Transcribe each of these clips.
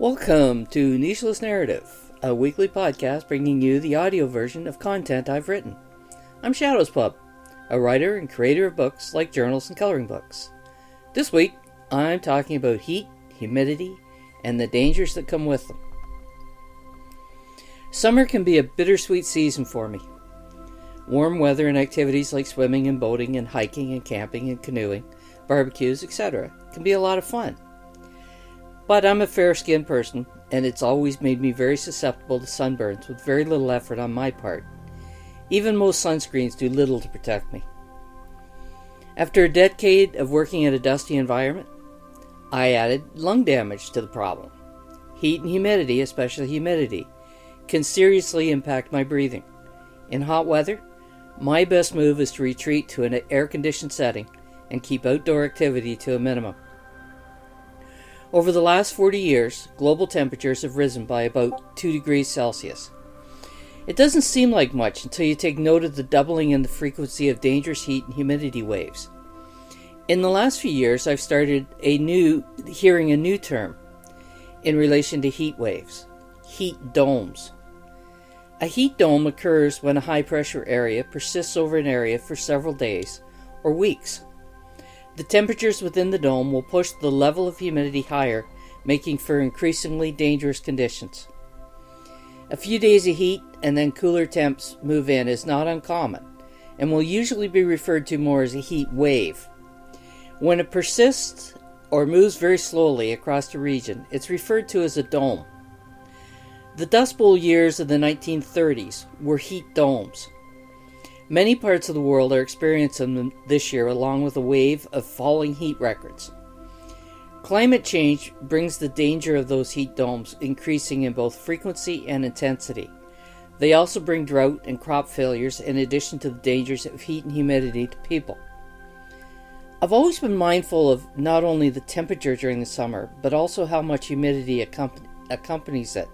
Welcome to Nicheless Narrative, a weekly podcast bringing you the audio version of content I've written. I'm Shadows Pup, a writer and creator of books like journals and coloring books. This week, I'm talking about heat, humidity, and the dangers that come with them. Summer can be a bittersweet season for me. Warm weather and activities like swimming and boating and hiking and camping and canoeing, barbecues, etc., can be a lot of fun. But I'm a fair skinned person, and it's always made me very susceptible to sunburns with very little effort on my part. Even most sunscreens do little to protect me. After a decade of working in a dusty environment, I added lung damage to the problem. Heat and humidity, especially humidity, can seriously impact my breathing. In hot weather, my best move is to retreat to an air conditioned setting and keep outdoor activity to a minimum. Over the last 40 years, global temperatures have risen by about 2 degrees Celsius. It doesn't seem like much until you take note of the doubling in the frequency of dangerous heat and humidity waves. In the last few years, I've started a new hearing a new term in relation to heat waves. Heat domes. A heat dome occurs when a high pressure area persists over an area for several days or weeks. The temperatures within the dome will push the level of humidity higher, making for increasingly dangerous conditions. A few days of heat and then cooler temps move in is not uncommon and will usually be referred to more as a heat wave. When it persists or moves very slowly across the region, it's referred to as a dome. The Dust Bowl years of the 1930s were heat domes. Many parts of the world are experiencing them this year, along with a wave of falling heat records. Climate change brings the danger of those heat domes increasing in both frequency and intensity. They also bring drought and crop failures, in addition to the dangers of heat and humidity to people. I've always been mindful of not only the temperature during the summer, but also how much humidity accompanies it.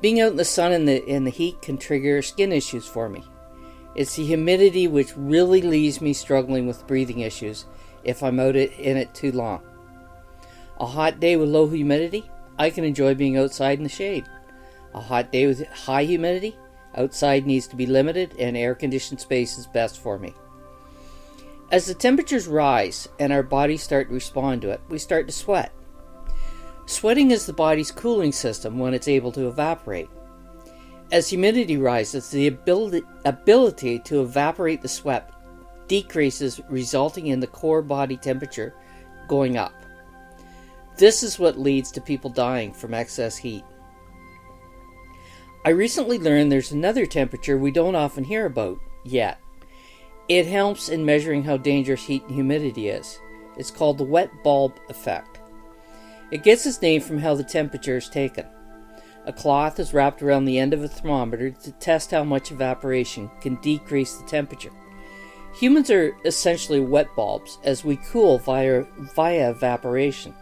Being out in the sun and the, and the heat can trigger skin issues for me. It's the humidity which really leaves me struggling with breathing issues if I'm out in it too long. A hot day with low humidity, I can enjoy being outside in the shade. A hot day with high humidity, outside needs to be limited and air conditioned space is best for me. As the temperatures rise and our bodies start to respond to it, we start to sweat. Sweating is the body's cooling system when it's able to evaporate. As humidity rises, the ability, ability to evaporate the sweat decreases, resulting in the core body temperature going up. This is what leads to people dying from excess heat. I recently learned there's another temperature we don't often hear about yet. It helps in measuring how dangerous heat and humidity is. It's called the wet bulb effect. It gets its name from how the temperature is taken. A cloth is wrapped around the end of a thermometer to test how much evaporation can decrease the temperature. Humans are essentially wet bulbs as we cool via, via evaporation.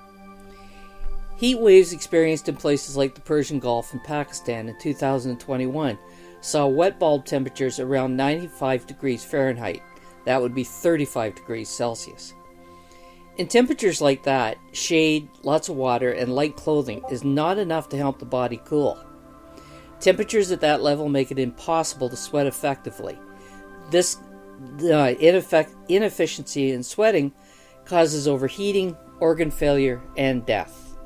Heat waves experienced in places like the Persian Gulf and Pakistan in 2021 saw wet bulb temperatures around 95 degrees Fahrenheit. That would be 35 degrees Celsius. In temperatures like that, shade, lots of water, and light clothing is not enough to help the body cool. Temperatures at that level make it impossible to sweat effectively. This uh, inefficiency in sweating causes overheating, organ failure, and death.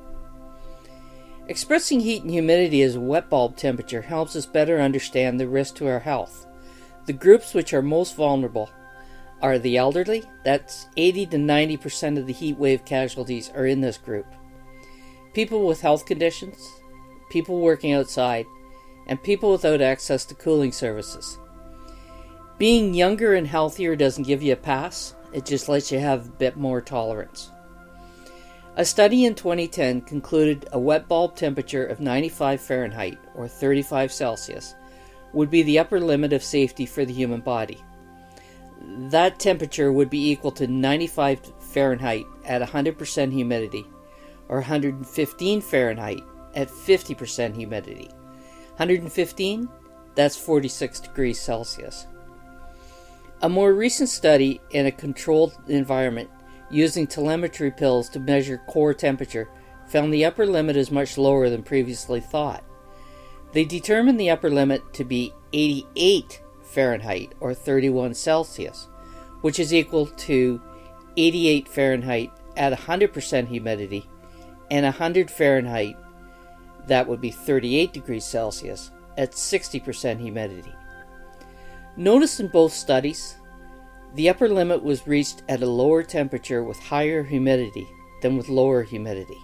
Expressing heat and humidity as a wet bulb temperature helps us better understand the risk to our health. The groups which are most vulnerable are the elderly. That's 80 to 90% of the heat wave casualties are in this group. People with health conditions, people working outside, and people without access to cooling services. Being younger and healthier doesn't give you a pass, it just lets you have a bit more tolerance. A study in 2010 concluded a wet bulb temperature of 95 Fahrenheit or 35 Celsius would be the upper limit of safety for the human body that temperature would be equal to 95 Fahrenheit at 100% humidity, or 115 Fahrenheit at 50% humidity. 115, that's 46 degrees Celsius. A more recent study in a controlled environment using telemetry pills to measure core temperature found the upper limit is much lower than previously thought. They determined the upper limit to be 88 Fahrenheit or 31 Celsius, which is equal to 88 Fahrenheit at 100% humidity and 100 Fahrenheit, that would be 38 degrees Celsius, at 60% humidity. Notice in both studies, the upper limit was reached at a lower temperature with higher humidity than with lower humidity.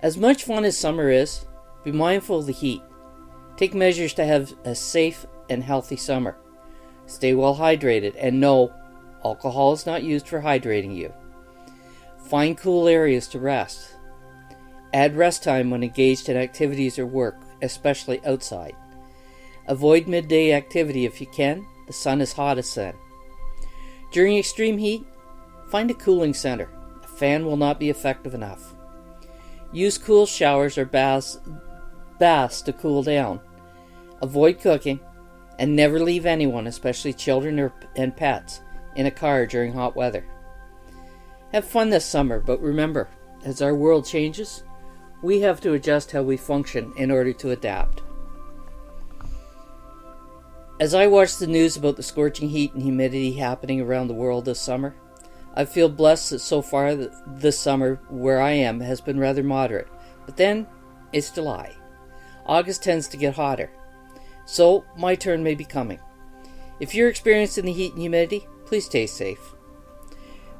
As much fun as summer is, be mindful of the heat. Take measures to have a safe and healthy summer. Stay well hydrated and no, alcohol is not used for hydrating you. Find cool areas to rest. Add rest time when engaged in activities or work, especially outside. Avoid midday activity if you can, the sun is hottest then. During extreme heat, find a cooling center. A fan will not be effective enough. Use cool showers or baths, baths to cool down. Avoid cooking, and never leave anyone, especially children or, and pets, in a car during hot weather. Have fun this summer, but remember, as our world changes, we have to adjust how we function in order to adapt. As I watch the news about the scorching heat and humidity happening around the world this summer, I feel blessed that so far this summer where I am has been rather moderate. But then it's July. August tends to get hotter. So my turn may be coming. If you're experiencing the heat and humidity, please stay safe.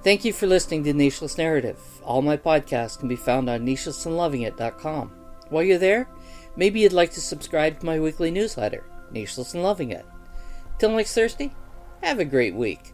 Thank you for listening to Nicheless Narrative. All my podcasts can be found on nichelessandlovingit.com. While you're there, maybe you'd like to subscribe to my weekly newsletter, Nicheless and Loving It. Till next Thursday, have a great week.